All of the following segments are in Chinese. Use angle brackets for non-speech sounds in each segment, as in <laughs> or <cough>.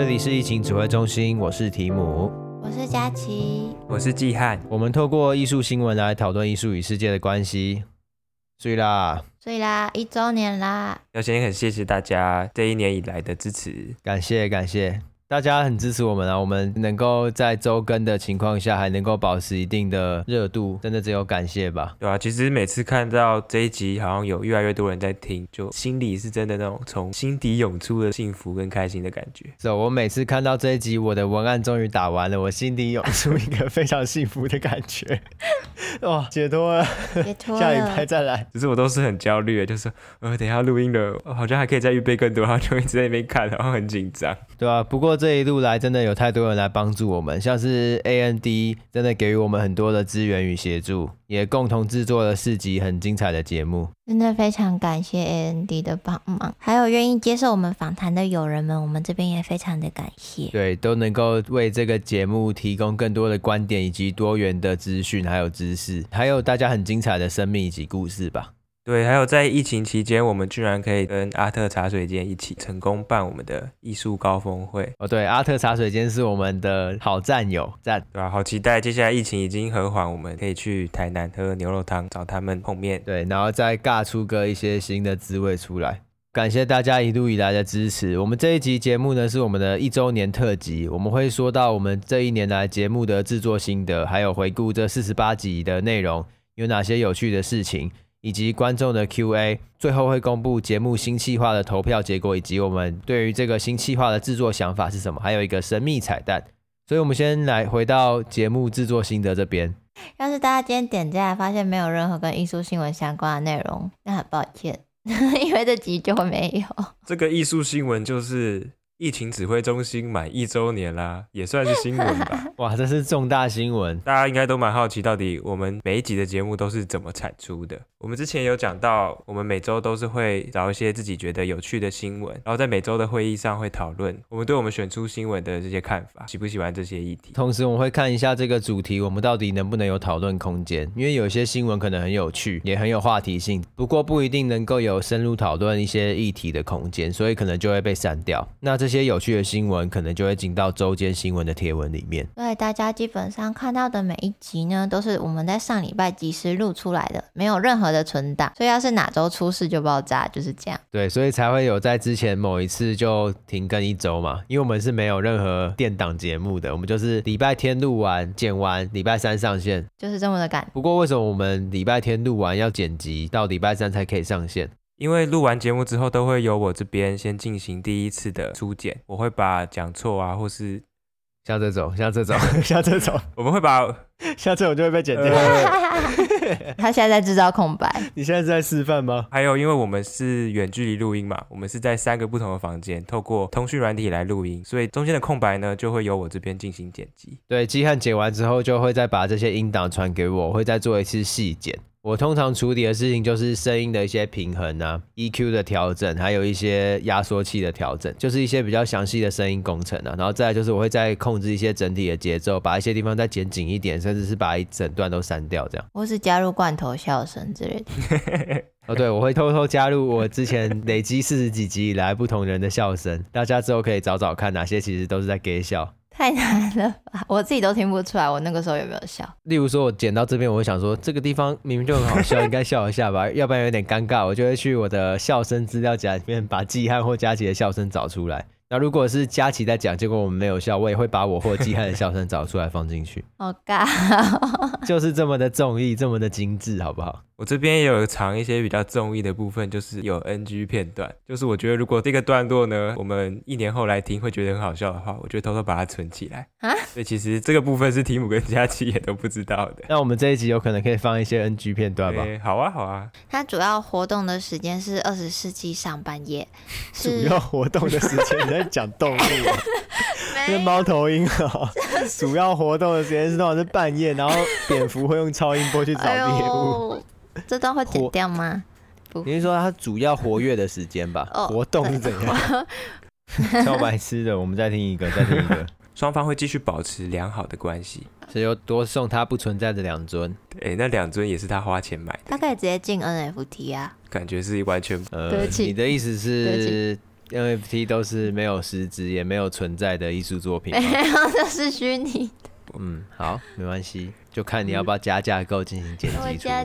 这里是疫情指挥中心，我是提姆，我是佳琪，我是季汉。我们透过艺术新闻来讨论艺术与世界的关系。所以啦，所以啦，一周年啦！要先很谢谢大家这一年以来的支持，感谢感谢。大家很支持我们啊！我们能够在周更的情况下还能够保持一定的热度，真的只有感谢吧？对啊，其实每次看到这一集好像有越来越多人在听，就心里是真的那种从心底涌出的幸福跟开心的感觉。是，so, 我每次看到这一集，我的文案终于打完了，我心底涌出 <laughs> 一个非常幸福的感觉。<laughs> 哇，解脱了，解脱了，下礼拜再来。只是我都是很焦虑，就是呃，等一下录音了，好像还可以再预备更多，然后就一直在那边看，然后很紧张。对啊，不过这一路来真的有太多人来帮助我们，像是 A N D 真的给予我们很多的资源与协助，也共同制作了四集很精彩的节目。真的非常感谢 A N D 的帮忙，还有愿意接受我们访谈的友人们，我们这边也非常的感谢。对，都能够为这个节目提供更多的观点以及多元的资讯，还有知识，还有大家很精彩的生命以及故事吧。对，还有在疫情期间，我们居然可以跟阿特茶水间一起成功办我们的艺术高峰会哦。对，阿特茶水间是我们的好战友，赞，对吧？好期待，接下来疫情已经和缓，我们可以去台南喝牛肉汤，找他们碰面，对，然后再尬出个一些新的滋味出来。感谢大家一路以来的支持。我们这一集节目呢，是我们的一周年特辑，我们会说到我们这一年来节目的制作心得，还有回顾这四十八集的内容有哪些有趣的事情。以及观众的 Q&A，最后会公布节目新企划的投票结果，以及我们对于这个新企划的制作想法是什么，还有一个神秘彩蛋。所以，我们先来回到节目制作心得这边。要是大家今天点进来发现没有任何跟艺术新闻相关的内容，那很抱歉，<laughs> 因为这集就会没有。这个艺术新闻就是。疫情指挥中心满一周年啦，也算是新闻吧。<laughs> 哇，这是重大新闻，大家应该都蛮好奇，到底我们每一集的节目都是怎么产出的。我们之前有讲到，我们每周都是会找一些自己觉得有趣的新闻，然后在每周的会议上会讨论我们对我们选出新闻的这些看法，喜不喜欢这些议题。同时，我们会看一下这个主题，我们到底能不能有讨论空间，因为有些新闻可能很有趣，也很有话题性，不过不一定能够有深入讨论一些议题的空间，所以可能就会被删掉。那这些有趣的新闻可能就会进到周间新闻的贴文里面。对，大家基本上看到的每一集呢，都是我们在上礼拜及时录出来的，没有任何的存档，所以要是哪周出事就爆炸，就是这样。对，所以才会有在之前某一次就停更一周嘛，因为我们是没有任何电档节目的，我们就是礼拜天录完剪完，礼拜三上线，就是这么的赶。不过为什么我们礼拜天录完要剪辑，到礼拜三才可以上线？因为录完节目之后，都会由我这边先进行第一次的初剪，我会把讲错啊，或是像这种、像这种、像这种，我们会把像这种就会被剪掉。<laughs> 他现在在制造空白，你现在是在示范吗？还有，因为我们是远距离录音嘛，我们是在三个不同的房间，透过通讯软体来录音，所以中间的空白呢，就会由我这边进行剪辑。对，基汉剪完之后，就会再把这些音档传给我，我会再做一次细剪。我通常处理的事情就是声音的一些平衡啊，EQ 的调整，还有一些压缩器的调整，就是一些比较详细的声音工程啊。然后再来就是我会再控制一些整体的节奏，把一些地方再剪紧一点，甚至是把一整段都删掉这样。或是加入罐头笑声之类的。<laughs> 哦，对，我会偷偷加入我之前累积四十几集以来不同人的笑声，大家之后可以找找看哪些其实都是在给笑。太难了吧，<laughs> 我自己都听不出来我那个时候有没有笑。例如说，我剪到这边，我会想说这个地方明明就很好笑，<laughs> 应该笑一下吧，要不然有点尴尬，我就会去我的笑声资料夹里面把季汉或佳琪的笑声找出来。那如果是佳琪在讲，结果我们没有笑，我也会把我或季汉的笑声找出来放进去。<laughs> 好尬，就是这么的综艺，这么的精致，好不好？我这边也有藏一些比较综艺的部分，就是有 NG 片段。就是我觉得如果这个段落呢，我们一年后来听会觉得很好笑的话，我就偷偷把它存起来啊。所以其实这个部分是提姆跟佳琪也都不知道的。那我们这一集有可能可以放一些 NG 片段吧？好啊，好啊。它主要活动的时间是二十世纪上半夜。主要活动的时间你在讲动物？<laughs> 是猫头鹰啊。<laughs> 主要活动的时间是通常是半夜，然后蝙蝠会用超音波去找猎物。哎 <laughs> 这段会剪掉吗？你是说它主要活跃的时间吧？哦，活动是怎样？<laughs> 超白痴的，我们再听一个，再听一个。<laughs> 双方会继续保持良好的关系，所以又多送他不存在的两尊。哎，那两尊也是他花钱买的。他可以直接进 NFT 啊？感觉是完全……呃，你的意思是 NFT 都是没有实质也没有存在的艺术作品。没有，这是虚拟的。嗯，好，没关系，就看你要不要加架构进行剪辑处理。我加，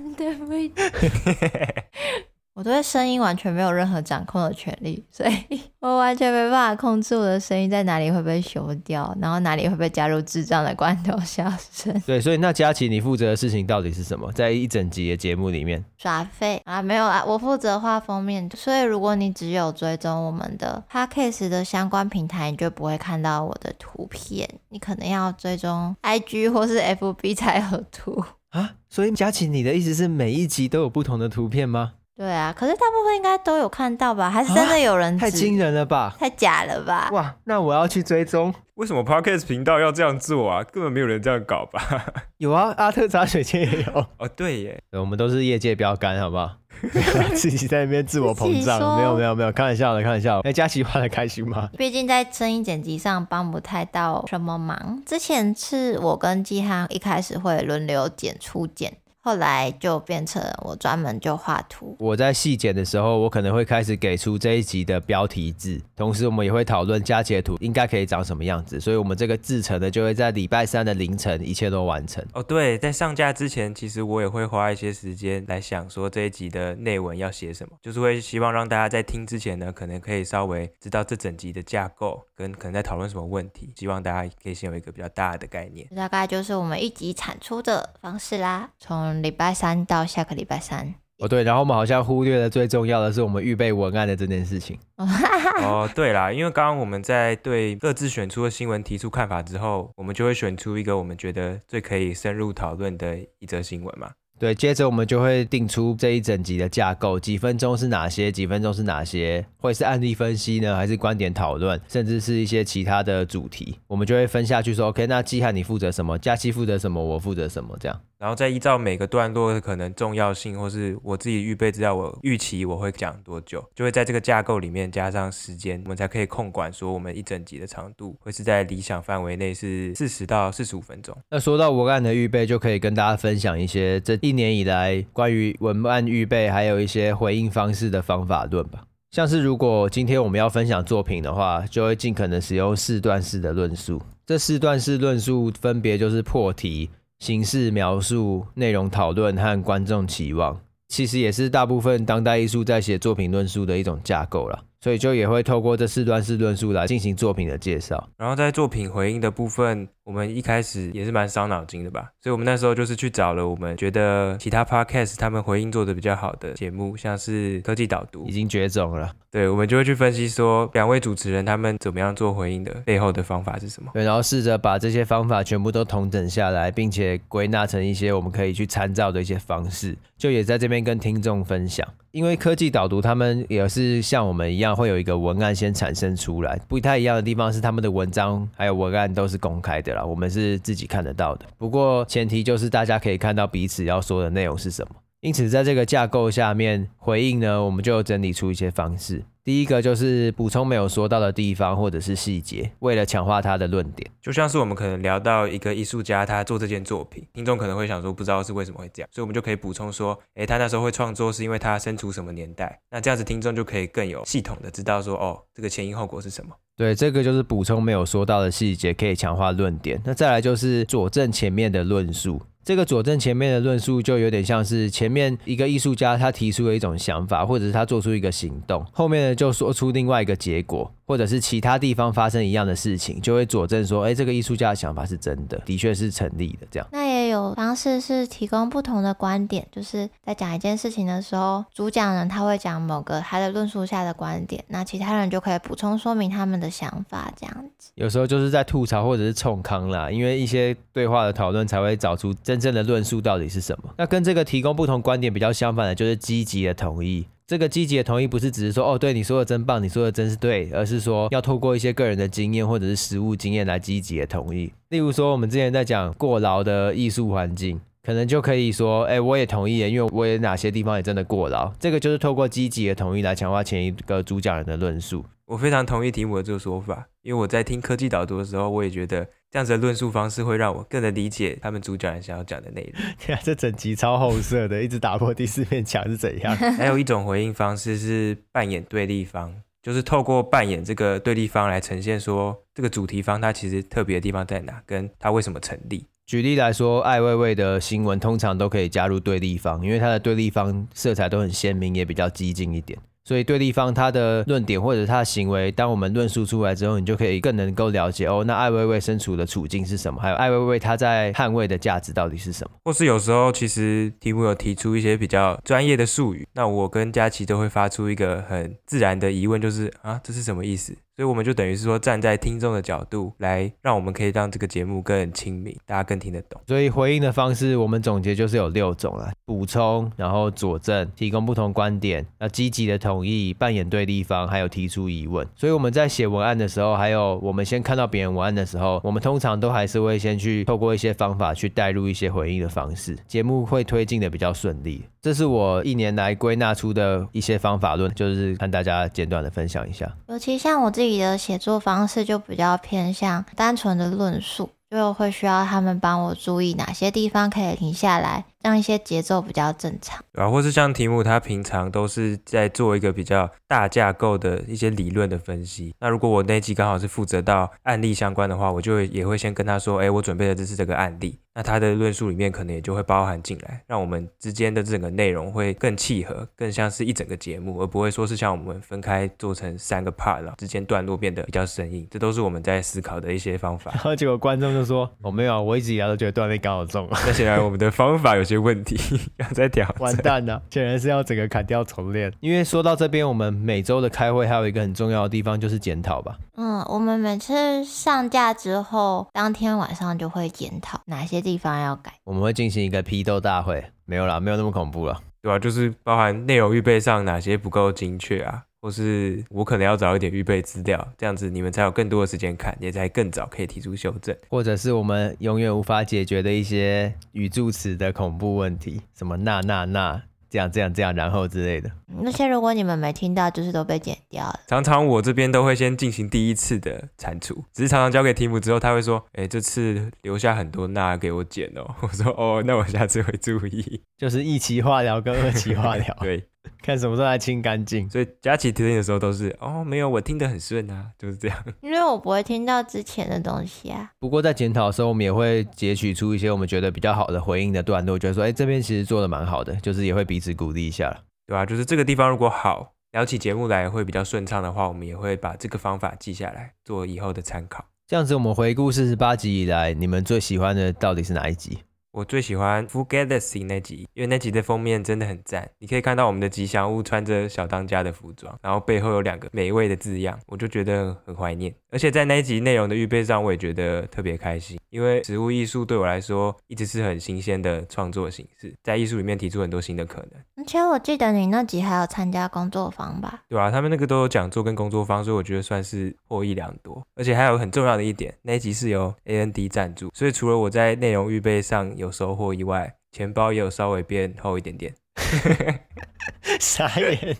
<laughs> 对不起。<laughs> 我对声音完全没有任何掌控的权利，所以 <laughs> 我完全没办法控制我的声音在哪里会被修掉，然后哪里会被加入智障的罐头笑声。<laughs> 对，所以那佳琪，你负责的事情到底是什么？在一整集的节目里面，耍废啊，没有啊，我负责画封面。所以如果你只有追踪我们的 Podcast 的相关平台，你就不会看到我的图片。你可能要追踪 IG 或是 FB 才有图啊。所以佳琪，你的意思是每一集都有不同的图片吗？对啊，可是大部分应该都有看到吧？还是真的有人、啊？太惊人了吧！太假了吧！哇，那我要去追踪。为什么 Podcast 频道要这样做啊？根本没有人这样搞吧？<laughs> 有啊，阿特茶水间也有。哦，对耶对，我们都是业界标杆，好不好？<laughs> 自己在那边自我膨胀，没有没有没有，开玩笑的，开玩笑。那佳琪玩的开心吗？毕竟在声音剪辑上帮不太到什么忙。之前是我跟季汉一开始会轮流剪初剪。后来就变成我专门就画图。我在细剪的时候，我可能会开始给出这一集的标题字，同时我们也会讨论加截图应该可以长什么样子。所以，我们这个制成呢，就会在礼拜三的凌晨一切都完成。哦，对，在上架之前，其实我也会花一些时间来想说这一集的内文要写什么，就是会希望让大家在听之前呢，可能可以稍微知道这整集的架构跟可能在讨论什么问题，希望大家可以先有一个比较大的概念。大概就是我们一集产出的方式啦，从。礼拜三到下个礼拜三哦，对，然后我们好像忽略了最重要的是我们预备文案的这件事情。<laughs> 哦，对啦，因为刚刚我们在对各自选出的新闻提出看法之后，我们就会选出一个我们觉得最可以深入讨论的一则新闻嘛。对，接着我们就会定出这一整集的架构，几分钟是哪些，几分钟是哪些，会是案例分析呢，还是观点讨论，甚至是一些其他的主题，我们就会分下去说，OK，那季汉你负责什么，佳期负责什么，我负责什么，这样。然后再依照每个段落的可能重要性，或是我自己预备资料，我预期我会讲多久，就会在这个架构里面加上时间，我们才可以控管说我们一整集的长度会是在理想范围内是四十到四十五分钟。那说到文案的预备，就可以跟大家分享一些这一年以来关于文案预备还有一些回应方式的方法论吧。像是如果今天我们要分享作品的话，就会尽可能使用四段式的论述。这四段式论述分别就是破题。形式描述、内容讨论和观众期望，其实也是大部分当代艺术在写作品论述的一种架构了。所以就也会透过这四段式论述来进行作品的介绍。然后在作品回应的部分，我们一开始也是蛮伤脑筋的吧。所以我们那时候就是去找了我们觉得其他 podcast 他们回应做的比较好的节目，像是科技导读，已经绝种了。对，我们就会去分析说两位主持人他们怎么样做回应的背后的方法是什么。对，然后试着把这些方法全部都统整下来，并且归纳成一些我们可以去参照的一些方式，就也在这边跟听众分享。因为科技导读他们也是像我们一样，会有一个文案先产生出来。不太一样的地方是，他们的文章还有文案都是公开的啦，我们是自己看得到的。不过前提就是大家可以看到彼此要说的内容是什么。因此，在这个架构下面回应呢，我们就整理出一些方式。第一个就是补充没有说到的地方或者是细节，为了强化他的论点。就像是我们可能聊到一个艺术家他做这件作品，听众可能会想说不知道是为什么会这样，所以我们就可以补充说，诶，他那时候会创作是因为他身处什么年代。那这样子听众就可以更有系统的知道说，哦，这个前因后果是什么。对，这个就是补充没有说到的细节，可以强化论点。那再来就是佐证前面的论述。这个佐证前面的论述，就有点像是前面一个艺术家他提出了一种想法，或者是他做出一个行动，后面呢就说出另外一个结果。或者是其他地方发生一样的事情，就会佐证说，哎，这个艺术家的想法是真的，的确是成立的。这样，那也有方式是提供不同的观点，就是在讲一件事情的时候，主讲人他会讲某个他的论述下的观点，那其他人就可以补充说明他们的想法，这样子。有时候就是在吐槽或者是冲康啦，因为一些对话的讨论才会找出真正的论述到底是什么。那跟这个提供不同观点比较相反的，就是积极的同意。这个积极的同意不是只是说哦，对你说的真棒，你说的真是对，而是说要透过一些个人的经验或者是实务经验来积极的同意。例如说，我们之前在讲过劳的艺术环境，可能就可以说，哎，我也同意，因为我也哪些地方也真的过劳。这个就是透过积极的同意来强化前一个主讲人的论述。我非常同意提姆的这个说法，因为我在听科技导读的时候，我也觉得。这样子的论述方式会让我更能理解他们主角人想要讲的内容。<laughs> 天啊，这整集超后色的，一直打破第四面墙是怎样？<laughs> 还有一种回应方式是扮演对立方。就是透过扮演这个对立方来呈现说这个主题方它其实特别的地方在哪，跟它为什么成立。举例来说，艾未未的新闻通常都可以加入对立方，因为它的对立方色彩都很鲜明，也比较激进一点。所以对立方他的论点或者他的行为，当我们论述出来之后，你就可以更能够了解哦，那艾薇薇身处的处境是什么？还有艾薇薇她在捍卫的价值到底是什么？或是有时候其实题目有提出一些比较专业的术语，那我跟佳琪都会发出一个很自然的疑问，就是啊，这是什么意思？所以我们就等于是说，站在听众的角度来，让我们可以让这个节目更亲民，大家更听得懂。所以回应的方式，我们总结就是有六种啦：补充，然后佐证，提供不同观点，那积极的同意，扮演对立方，还有提出疑问。所以我们在写文案的时候，还有我们先看到别人文案的时候，我们通常都还是会先去透过一些方法去带入一些回应的方式，节目会推进的比较顺利。这是我一年来归纳出的一些方法论，就是看大家简短的分享一下。尤其像我自己的写作方式，就比较偏向单纯的论述，就会需要他们帮我注意哪些地方可以停下来，让一些节奏比较正常。啊，或是像题目，他平常都是在做一个比较大架构的一些理论的分析。那如果我那集刚好是负责到案例相关的话，我就会也会先跟他说，哎，我准备的这是这个案例。那他的论述里面可能也就会包含进来，让我们之间的整个内容会更契合，更像是一整个节目，而不会说是像我们分开做成三个 part，了之间段落变得比较生硬。这都是我们在思考的一些方法。然后结果观众就说：“我、哦、没有，我一直以来都觉得段位刚好中。”那显然我们的方法有些问题，<laughs> 要再调。完蛋了，显然是要整个砍掉重练。因为说到这边，我们每周的开会还有一个很重要的地方就是检讨吧。嗯，我们每次上架之后，当天晚上就会检讨哪些地方要改。我们会进行一个批斗大会，没有啦，没有那么恐怖了，对吧、啊？就是包含内容预备上哪些不够精确啊，或是我可能要找一点预备资料，这样子你们才有更多的时间看，也才更早可以提出修正，或者是我们永远无法解决的一些语助词的恐怖问题，什么那那那。这样这样这样，然后之类的那些，如果你们没听到，就是都被剪掉了。常常我这边都会先进行第一次的铲除，只是常常交给题目之后，他会说：“哎，这次留下很多那给我剪哦。”我说：“哦，那我下次会注意。”就是一期化疗跟二期化疗。<laughs> 对。看什么时候来清干净，所以佳琪听的时候都是哦，没有，我听得很顺啊，就是这样。<laughs> 因为我不会听到之前的东西啊。不过在检讨的时候，我们也会截取出一些我们觉得比较好的回应的段落，觉得说，哎，这边其实做的蛮好的，就是也会彼此鼓励一下了，对吧？就是这个地方如果好，聊起节目来会比较顺畅的话，我们也会把这个方法记下来，做以后的参考。这样子，我们回顾四十八集以来，你们最喜欢的到底是哪一集？我最喜欢 Fugazi 那集，因为那集的封面真的很赞。你可以看到我们的吉祥物穿着小当家的服装，然后背后有两个美味的字样，我就觉得很怀念。而且在那一集内容的预备上，我也觉得特别开心，因为植物艺术对我来说一直是很新鲜的创作形式，在艺术里面提出很多新的可能。而且我记得你那集还有参加工作坊吧？对啊，他们那个都有讲座跟工作坊，所以我觉得算是获益良多。而且还有很重要的一点，那一集是由 AND 赞助，所以除了我在内容预备上有收获以外，钱包也有稍微变厚一点点。<laughs> 傻眼，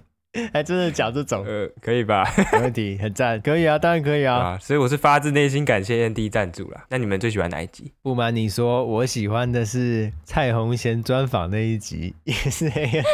还真的讲这种？呃，可以吧？没问题，很赞，可以啊，当然可以啊。啊所以我是发自内心感谢 AND 赞助啦。那你们最喜欢哪一集？不瞒你说，我喜欢的是蔡宏贤专访那一集，也是 <laughs> AND。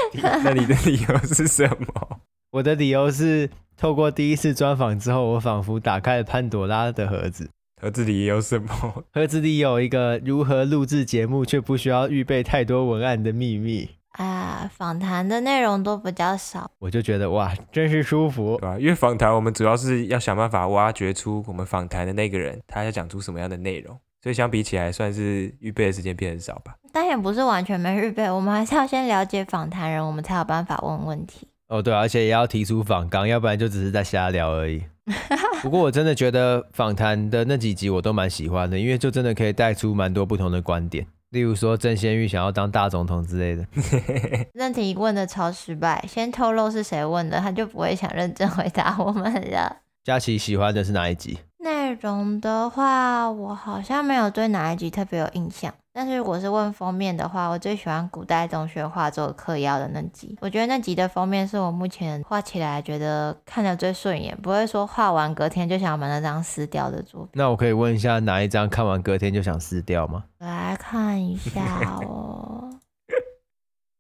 那你的理由是什么？我的理由是，透过第一次专访之后，我仿佛打开了潘朵拉的盒子。盒子里有什么？<laughs> 盒子里有一个如何录制节目却不需要预备太多文案的秘密。啊，访谈的内容都比较少，我就觉得哇，真是舒服，对吧？因为访谈我们主要是要想办法挖掘出我们访谈的那个人，他要讲出什么样的内容，所以相比起来，算是预备的时间变很少吧。但也不是完全没预备，我们还是要先了解访谈人，我们才有办法问问题。哦，对，而且也要提出访纲，要不然就只是在瞎聊而已。<laughs> 不过我真的觉得访谈的那几集我都蛮喜欢的，因为就真的可以带出蛮多不同的观点，例如说郑先玉想要当大总统之类的。<laughs> 问题问的超失败，先透露是谁问的，他就不会想认真回答我们了。佳琪喜欢的是哪一集？内容的话，我好像没有对哪一集特别有印象。但是如果是问封面的话，我最喜欢古代中学画作嗑药的那集。我觉得那集的封面是我目前画起来觉得看着最顺眼，不会说画完隔天就想把那张撕掉的作品。那我可以问一下，哪一张看完隔天就想撕掉吗？来看一下哦。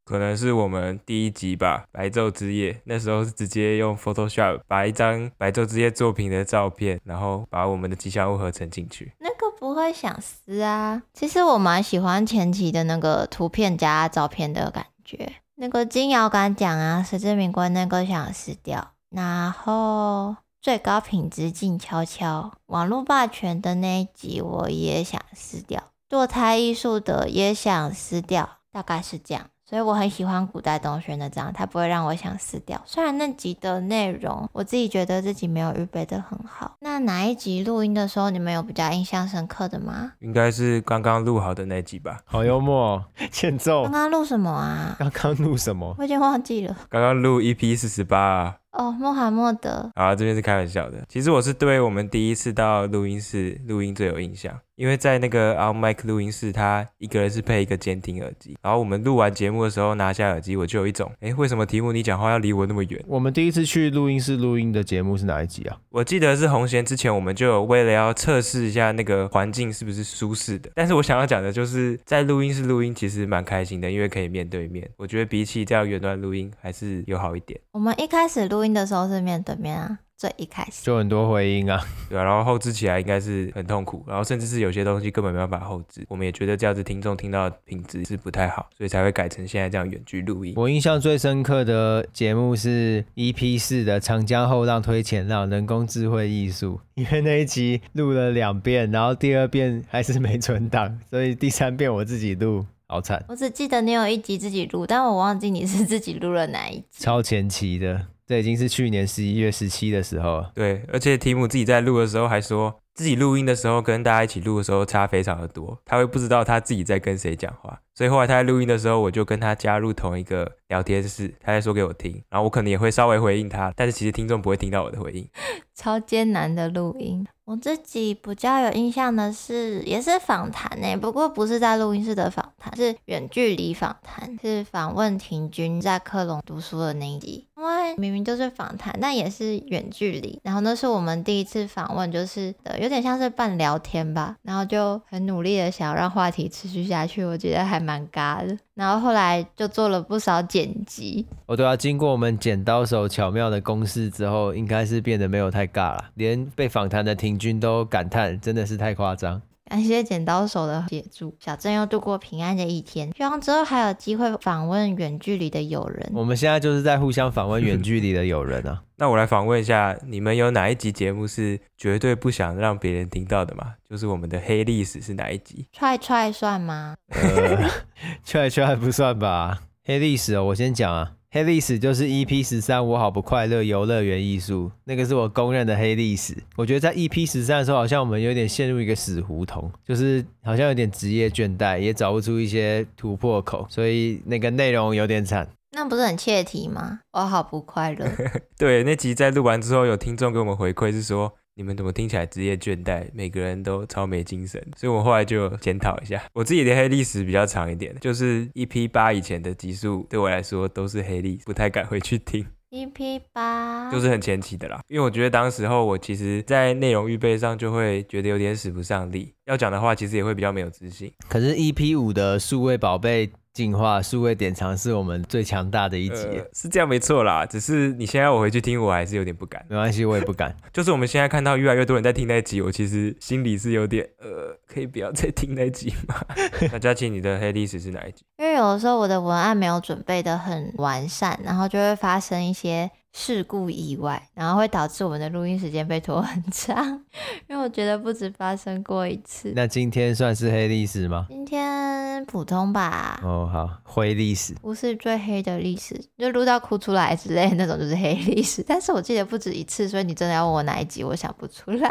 可能是我们第一集吧，白昼之夜，那时候是直接用 Photoshop 把一张白昼之夜作品的照片，然后把我们的吉祥物合成进去。那个不会想撕啊，其实我蛮喜欢前期的那个图片加照片的感觉。那个金遥感奖啊，实至名归，那个想撕掉。然后最高品质静悄悄，网络霸权的那一集我也想撕掉，堕胎艺术的也想撕掉，大概是这样。所以我很喜欢古代东轩的这样，他不会让我想撕掉。虽然那集的内容我自己觉得自己没有预备得很好。那哪一集录音的时候你们有比较印象深刻的吗？应该是刚刚录好的那集吧。好幽默，<laughs> 欠揍。刚刚录什么啊？刚刚录什么？我已经忘记了。刚刚录 EP 四十八啊。哦，穆罕默德。啊，这边是开玩笑的。其实我是对我们第一次到录音室录音最有印象，因为在那个 On Mic 录音室，他一个人是配一个监听耳机。然后我们录完节目的时候拿下耳机，我就有一种，哎，为什么题目你讲话要离我那么远？我们第一次去录音室录音的节目是哪一集啊？我记得是红贤之前，我们就有为了要测试一下那个环境是不是舒适的。但是我想要讲的就是，在录音室录音其实蛮开心的，因为可以面对面。我觉得比起这样远端录音还是有好一点。我们一开始录音的时候是面对面啊。最一开始就很多回音啊，<laughs> 对啊，然后后置起来应该是很痛苦，然后甚至是有些东西根本没办法后置，我们也觉得这样子听众听到的品质是不太好，所以才会改成现在这样远距录音。我印象最深刻的节目是 EP 四的《长江后浪推前浪》人工智慧艺术，因为那一集录了两遍，然后第二遍还是没存档，所以第三遍我自己录，好惨。我只记得你有一集自己录，但我忘记你是自己录了哪一集。超前期的。这已经是去年十一月十七的时候了。对，而且提姆自己在录的时候还说，自己录音的时候跟大家一起录的时候差非常的多，他会不知道他自己在跟谁讲话。所以后来他在录音的时候，我就跟他加入同一个聊天室，他在说给我听，然后我可能也会稍微回应他，但是其实听众不会听到我的回应。<laughs> 超艰难的录音。我自己比较有印象的是，也是访谈呢，不过不是在录音室的访谈，是远距离访谈，是访问婷君在克隆读书的那一集。因为明明就是访谈，但也是远距离。然后那是我们第一次访问，就是呃有点像是半聊天吧，然后就很努力的想要让话题持续下去，我觉得还蛮尬的。然后后来就做了不少剪辑。哦，对啊，经过我们剪刀手巧妙的公式之后，应该是变得没有太尬了，连被访谈的婷君都感叹，真的是太夸张。感谢剪刀手的协助，小镇又度过平安的一天。希望之后还有机会访问远距离的友人。我们现在就是在互相访问远距离的友人啊。<laughs> 那我来访问一下，你们有哪一集节目是绝对不想让别人听到的吗？就是我们的黑历史是哪一集？踹踹算吗？呃，<laughs> 踹踹还不算吧。黑历史哦，我先讲啊。黑历史就是 EP 十三，我好不快乐游乐园艺术，那个是我公认的黑历史。我觉得在 EP 十三的时候，好像我们有点陷入一个死胡同，就是好像有点职业倦怠，也找不出一些突破口，所以那个内容有点惨。那不是很切题吗？我好不快乐。<laughs> 对，那集在录完之后，有听众给我们回馈是说。你们怎么听起来职业倦怠？每个人都超没精神，所以我后来就检讨一下，我自己的黑历史比较长一点，就是 EP 八以前的集数对我来说都是黑历史，不太敢回去听。EP 八就是很前期的啦，因为我觉得当时候我其实在内容预备上就会觉得有点使不上力，要讲的话其实也会比较没有自信。可是 EP 五的数位宝贝。进化数位典藏是我们最强大的一集。呃，是这样没错啦。只是你现在我回去听，我还是有点不敢。没关系，我也不敢。<laughs> 就是我们现在看到越来越多人在听那集，我其实心里是有点呃，可以不要再听那集吗？<laughs> 那佳琪，你的黑历史是哪一集？因为有的时候我的文案没有准备的很完善，然后就会发生一些。事故意外，然后会导致我们的录音时间被拖很 <laughs> 长，因为我觉得不止发生过一次。那今天算是黑历史吗？今天普通吧。哦，好，灰历史不是最黑的历史，就录到哭出来之类的那种就是黑历史。但是我记得不止一次，所以你真的要问我哪一集，我想不出来。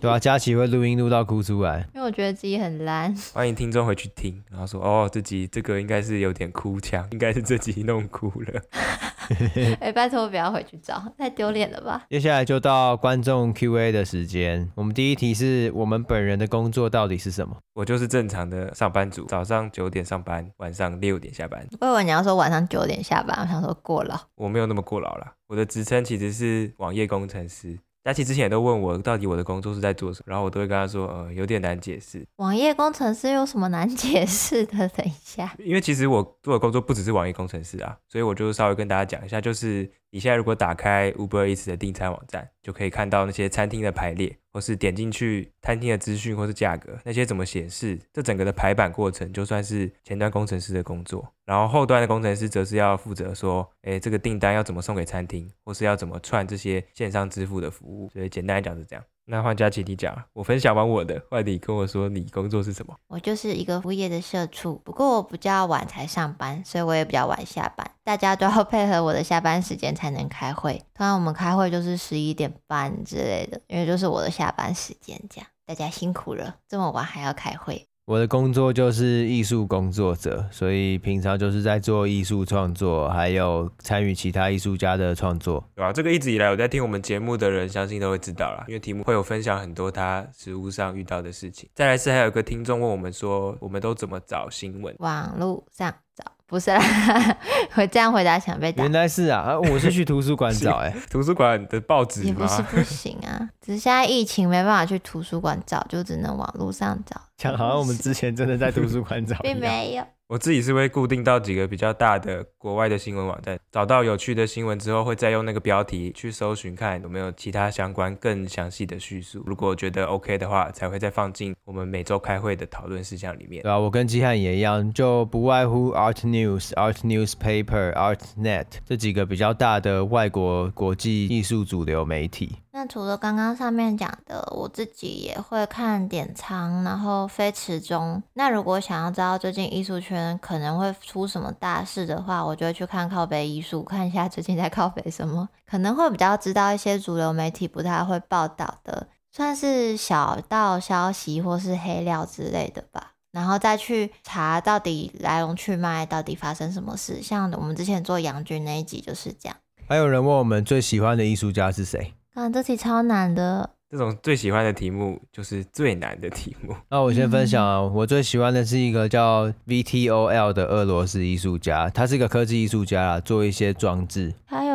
对啊，佳琪会录音录到哭出来，因为我觉得自己很烂。欢迎听众回去听，然后说哦，这集这个应该是有点哭腔，应该是这集弄哭了。<laughs> 哎、欸，拜托不要回去找，<laughs> 太丢脸了吧！接下来就到观众 Q&A 的时间。我们第一题是我们本人的工作到底是什么？我就是正常的上班族，早上九点上班，晚上六点下班。我以为你要说晚上九点下班，我想说过劳。我没有那么过劳啦，我的职称其实是网页工程师。佳琪之前也都问我，到底我的工作是在做什么，然后我都会跟他说，呃，有点难解释。网页工程师有什么难解释的？等一下，因为其实我做的工作不只是网页工程师啊，所以我就稍微跟大家讲一下，就是你现在如果打开 Uber Eats 的订餐网站，就可以看到那些餐厅的排列，或是点进去餐厅的资讯或是价格，那些怎么显示，这整个的排版过程就算是前端工程师的工作，然后后端的工程师则是要负责说，诶，这个订单要怎么送给餐厅，或是要怎么串这些线上支付的服务，所以简单来讲是这样。那换佳琪你讲，我分享完我的，换你跟我说你工作是什么？我就是一个服务业的社畜，不过我比较晚才上班，所以我也比较晚下班。大家都要配合我的下班时间才能开会，通常我们开会就是十一点半之类的，因为就是我的下班时间，这样大家辛苦了，这么晚还要开会。我的工作就是艺术工作者，所以平常就是在做艺术创作，还有参与其他艺术家的创作，对吧、啊？这个一直以来我在听我们节目的人，相信都会知道啦，因为题目会有分享很多他实务上遇到的事情。再来是还有一个听众问我们说，我们都怎么找新闻？网络上找。不是啦，<laughs> 我这样回答想被打。原来是啊，我是去图书馆找哎、<laughs> 欸，图书馆的报纸也不是不行啊，<laughs> 只是现在疫情没办法去图书馆找，就只能网络上找。讲好像我们之前真的在图书馆找，并没有。我自己是会固定到几个比较大的国外的新闻网站，找到有趣的新闻之后，会再用那个标题去搜寻，看有没有其他相关更详细的叙述。如果觉得 OK 的话，才会再放进我们每周开会的讨论事项里面。对啊，我跟基汉也一样，就不外乎 Art News、Art Newspaper、ArtNet 这几个比较大的外国国际艺术主流媒体。那除了刚刚上面讲的，我自己也会看点仓，然后非池中。那如果想要知道最近艺术圈可能会出什么大事的话，我就会去看靠北艺术，看一下最近在靠北什么，可能会比较知道一些主流媒体不太会报道的，算是小道消息或是黑料之类的吧。然后再去查到底来龙去脉，到底发生什么事。像我们之前做杨军那一集就是这样。还有人问我们最喜欢的艺术家是谁？啊，这题超难的。这种最喜欢的题目就是最难的题目。那我先分享啊，我最喜欢的是一个叫 VTOL 的俄罗斯艺术家，他是一个科技艺术家啦，做一些装置。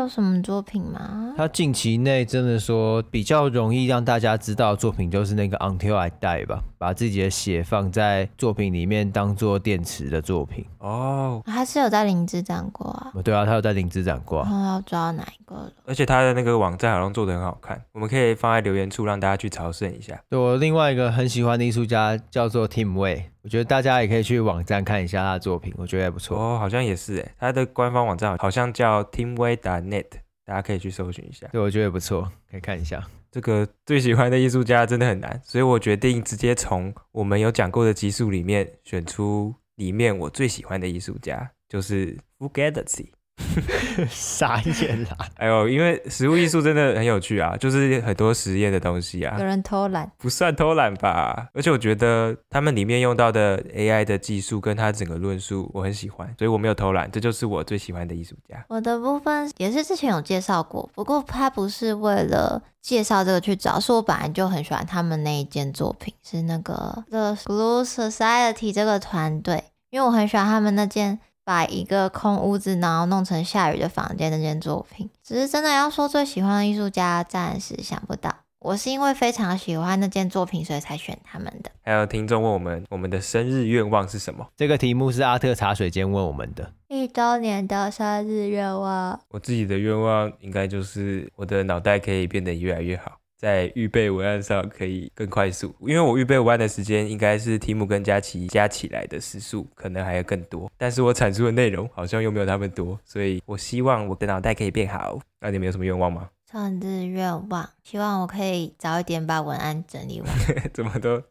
他有什么作品吗？他近期内真的说比较容易让大家知道的作品就是那个 Until I Die 吧，把自己的血放在作品里面当做电池的作品。哦，他是有在灵芝展过啊？对啊，他有在灵芝展过。然后要抓哪一个了？而且他的那个网站好像做的很好看，我们可以放在留言处。让大家去朝圣一下。对，我另外一个很喜欢的艺术家叫做 Tim Way，我觉得大家也可以去网站看一下他的作品，我觉得也不错。哦，好像也是诶，他的官方网站好像叫 teamway.net，大家可以去搜寻一下。对，我觉得也不错，可以看一下。这个最喜欢的艺术家真的很难，所以我决定直接从我们有讲过的集数里面选出里面我最喜欢的艺术家，就是 Fugazi。<laughs> 傻眼啦！哎呦，因为食物艺术真的很有趣啊，就是很多实验的东西啊。有人偷懒？不算偷懒吧。而且我觉得他们里面用到的 AI 的技术跟他整个论述，我很喜欢，所以我没有偷懒。这就是我最喜欢的艺术家。我的部分也是之前有介绍过，不过他不是为了介绍这个去找，是我本来就很喜欢他们那一件作品，是那个 The Glue Society 这个团队，因为我很喜欢他们那件。把一个空屋子，然后弄成下雨的房间那件作品，只是真的要说最喜欢的艺术家，暂时想不到。我是因为非常喜欢那件作品，所以才选他们的。还有听众问我们，我们的生日愿望是什么？这个题目是阿特茶水间问我们的。一周年的生日愿望，我自己的愿望应该就是我的脑袋可以变得越来越好。在预备文案上可以更快速，因为我预备文案的时间应该是题目跟佳琪加起来的时数，可能还要更多。但是我产出的内容好像又没有他们多，所以我希望我的脑袋可以变好。那你们有什么愿望吗？生日愿望，希望我可以早一点把文案整理完。<laughs> 怎么都，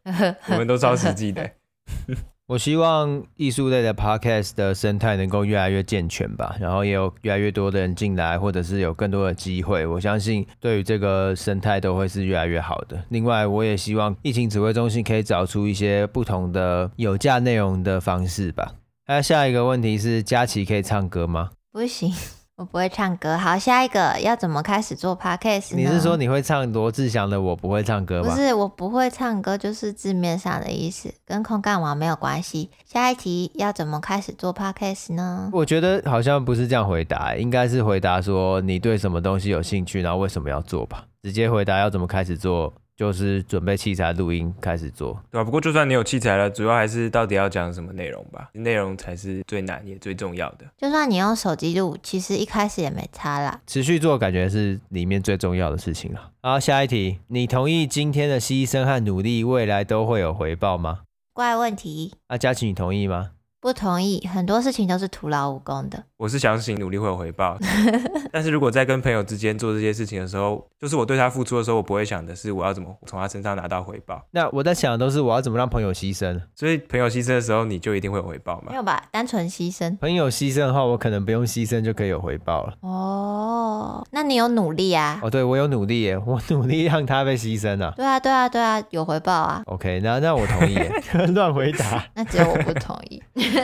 我们都超实际的。我希望艺术类的 podcast 的生态能够越来越健全吧，然后也有越来越多的人进来，或者是有更多的机会。我相信对于这个生态都会是越来越好的。另外，我也希望疫情指挥中心可以找出一些不同的有价内容的方式吧。那下一个问题是，佳琪可以唱歌吗？不行。我不会唱歌。好，下一个要怎么开始做 podcast？你是说你会唱罗志祥的《我不会唱歌》吗？不是，我不会唱歌，就是字面上的意思，跟空干王没有关系。下一题要怎么开始做 podcast 呢？我觉得好像不是这样回答，应该是回答说你对什么东西有兴趣，然后为什么要做吧。直接回答要怎么开始做。就是准备器材录音开始做，对啊，不过就算你有器材了，主要还是到底要讲什么内容吧，内容才是最难也最重要的。就算你用手机录，其实一开始也没差啦。持续做感觉是里面最重要的事情了。好，下一题，你同意今天的牺牲和努力未来都会有回报吗？怪问题。那，佳琪，你同意吗？不同意，很多事情都是徒劳无功的。我是相信努力会有回报，<laughs> 但是如果在跟朋友之间做这些事情的时候，就是我对他付出的时候，我不会想的是我要怎么从他身上拿到回报。那我在想的都是我要怎么让朋友牺牲。所以朋友牺牲的时候，你就一定会有回报吗？没有吧，单纯牺牲。朋友牺牲的话，我可能不用牺牲就可以有回报了。哦，那你有努力啊？哦，对，我有努力耶，<laughs> 我努力让他被牺牲啊。对啊，对啊，对啊，有回报啊。OK，那那我同意耶，<laughs> 乱回答。那只有我不同意。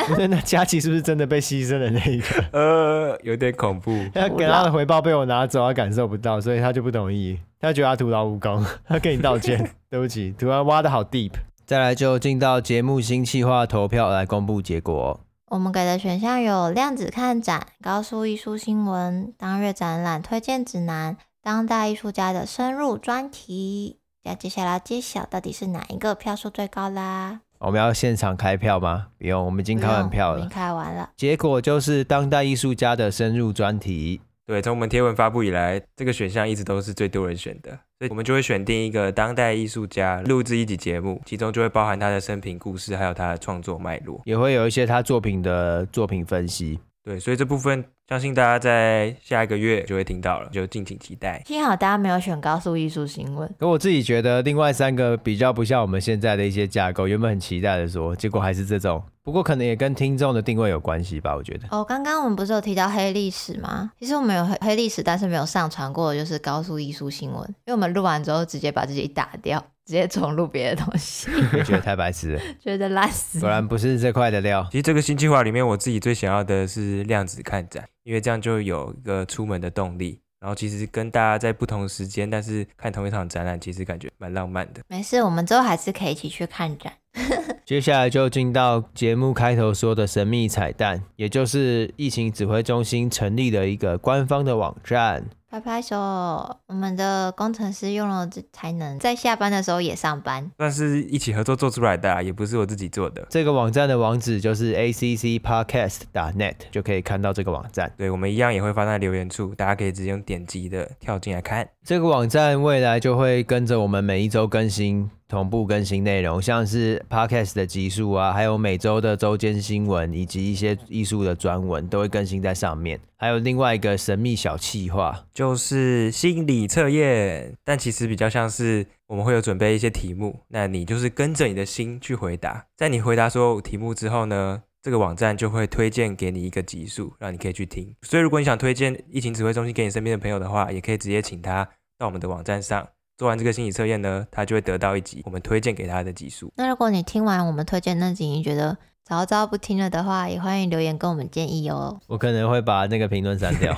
不是，那佳琪是不是真的被牺牲的那一个？<laughs> 呃。有点恐怖，<laughs> 他给他的回报被我拿走，他感受不到，所以他就不同意。他觉得他徒劳无功，<laughs> 他跟你道歉，对不起，突然挖的好 deep。再来就进到节目新企划投票来公布结果。我们给的选项有量子看展、高速艺术新闻、当月展览推荐指南、当代艺术家的深入专题。那接下来揭晓到底是哪一个票数最高啦？我们要现场开票吗？不用，我们已经开完票了。已经开完了。结果就是当代艺术家的深入专题。对，从我们贴文发布以来，这个选项一直都是最多人选的，所以我们就会选定一个当代艺术家录制一集节目，其中就会包含他的生平故事，还有他的创作脉络，也会有一些他作品的作品分析。对，所以这部分相信大家在下一个月就会听到了，就敬请期待。幸好大家没有选高速艺术新闻。可我自己觉得另外三个比较不像我们现在的一些架构，原本很期待的说，结果还是这种。不过可能也跟听众的定位有关系吧，我觉得。哦，刚刚我们不是有提到黑历史吗？其实我们有黑黑历史，但是没有上传过的就是高速艺术新闻，因为我们录完之后直接把自己打掉。直接重录别的东西，<laughs> 你觉得太白痴了，<laughs> 觉得烂死，果然不是这块的料。其实这个新计划里面，我自己最想要的是量子看展，因为这样就有一个出门的动力。然后其实跟大家在不同时间，但是看同一场展览，其实感觉蛮浪漫的。没事，我们之后还是可以一起去看展。<laughs> 接下来就进到节目开头说的神秘彩蛋，也就是疫情指挥中心成立的一个官方的网站。拍拍手，我们的工程师用了这才能在下班的时候也上班，但是一起合作做出来的啊，也不是我自己做的。这个网站的网址就是 accpodcast.net，就可以看到这个网站。对，我们一样也会放在留言处，大家可以直接用点击的跳进来看。这个网站未来就会跟着我们每一周更新。同步更新内容，像是 Podcast 的集数啊，还有每周的周间新闻，以及一些艺术的专文，都会更新在上面。还有另外一个神秘小计划，就是心理测验，但其实比较像是我们会有准备一些题目，那你就是跟着你的心去回答。在你回答所有题目之后呢，这个网站就会推荐给你一个集数，让你可以去听。所以如果你想推荐疫情指挥中心给你身边的朋友的话，也可以直接请他到我们的网站上。做完这个心理测验呢，他就会得到一集我们推荐给他的集数。那如果你听完我们推荐那集，你觉得早知道不听了的话，也欢迎留言跟我们建议哦。我可能会把那个评论删掉。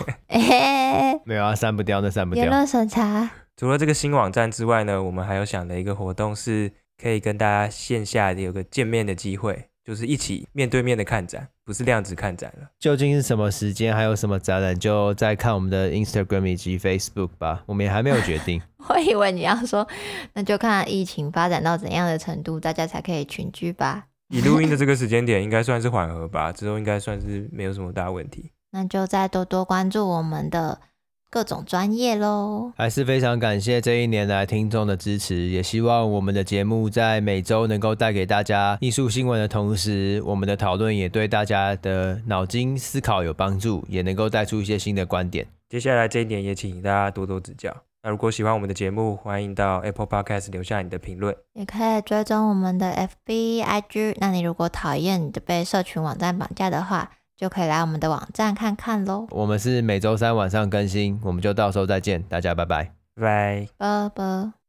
<laughs> 没有啊，删不掉，那删不掉。言论审查。除了这个新网站之外呢，我们还有想的一个活动，是可以跟大家线下有个见面的机会。就是一起面对面的看展，不是量子看展了。究竟是什么时间，还有什么展览，就再看我们的 Instagram 以及 Facebook 吧。我们也还没有决定。<laughs> 我以为你要说，那就看疫情发展到怎样的程度，大家才可以群聚吧。以录音的这个时间点，应该算是缓和吧，之后应该算是没有什么大问题。<laughs> 那就再多多关注我们的。各种专业喽，还是非常感谢这一年来听众的支持，也希望我们的节目在每周能够带给大家艺术新闻的同时，我们的讨论也对大家的脑筋思考有帮助，也能够带出一些新的观点。接下来这一年也请大家多多指教。那如果喜欢我们的节目，欢迎到 Apple Podcast 留下你的评论，也可以追踪我们的 FB、IG。那你如果讨厌你的被社群网站绑架的话，就可以来我们的网站看看喽。我们是每周三晚上更新，我们就到时候再见，大家拜拜，拜拜，拜拜。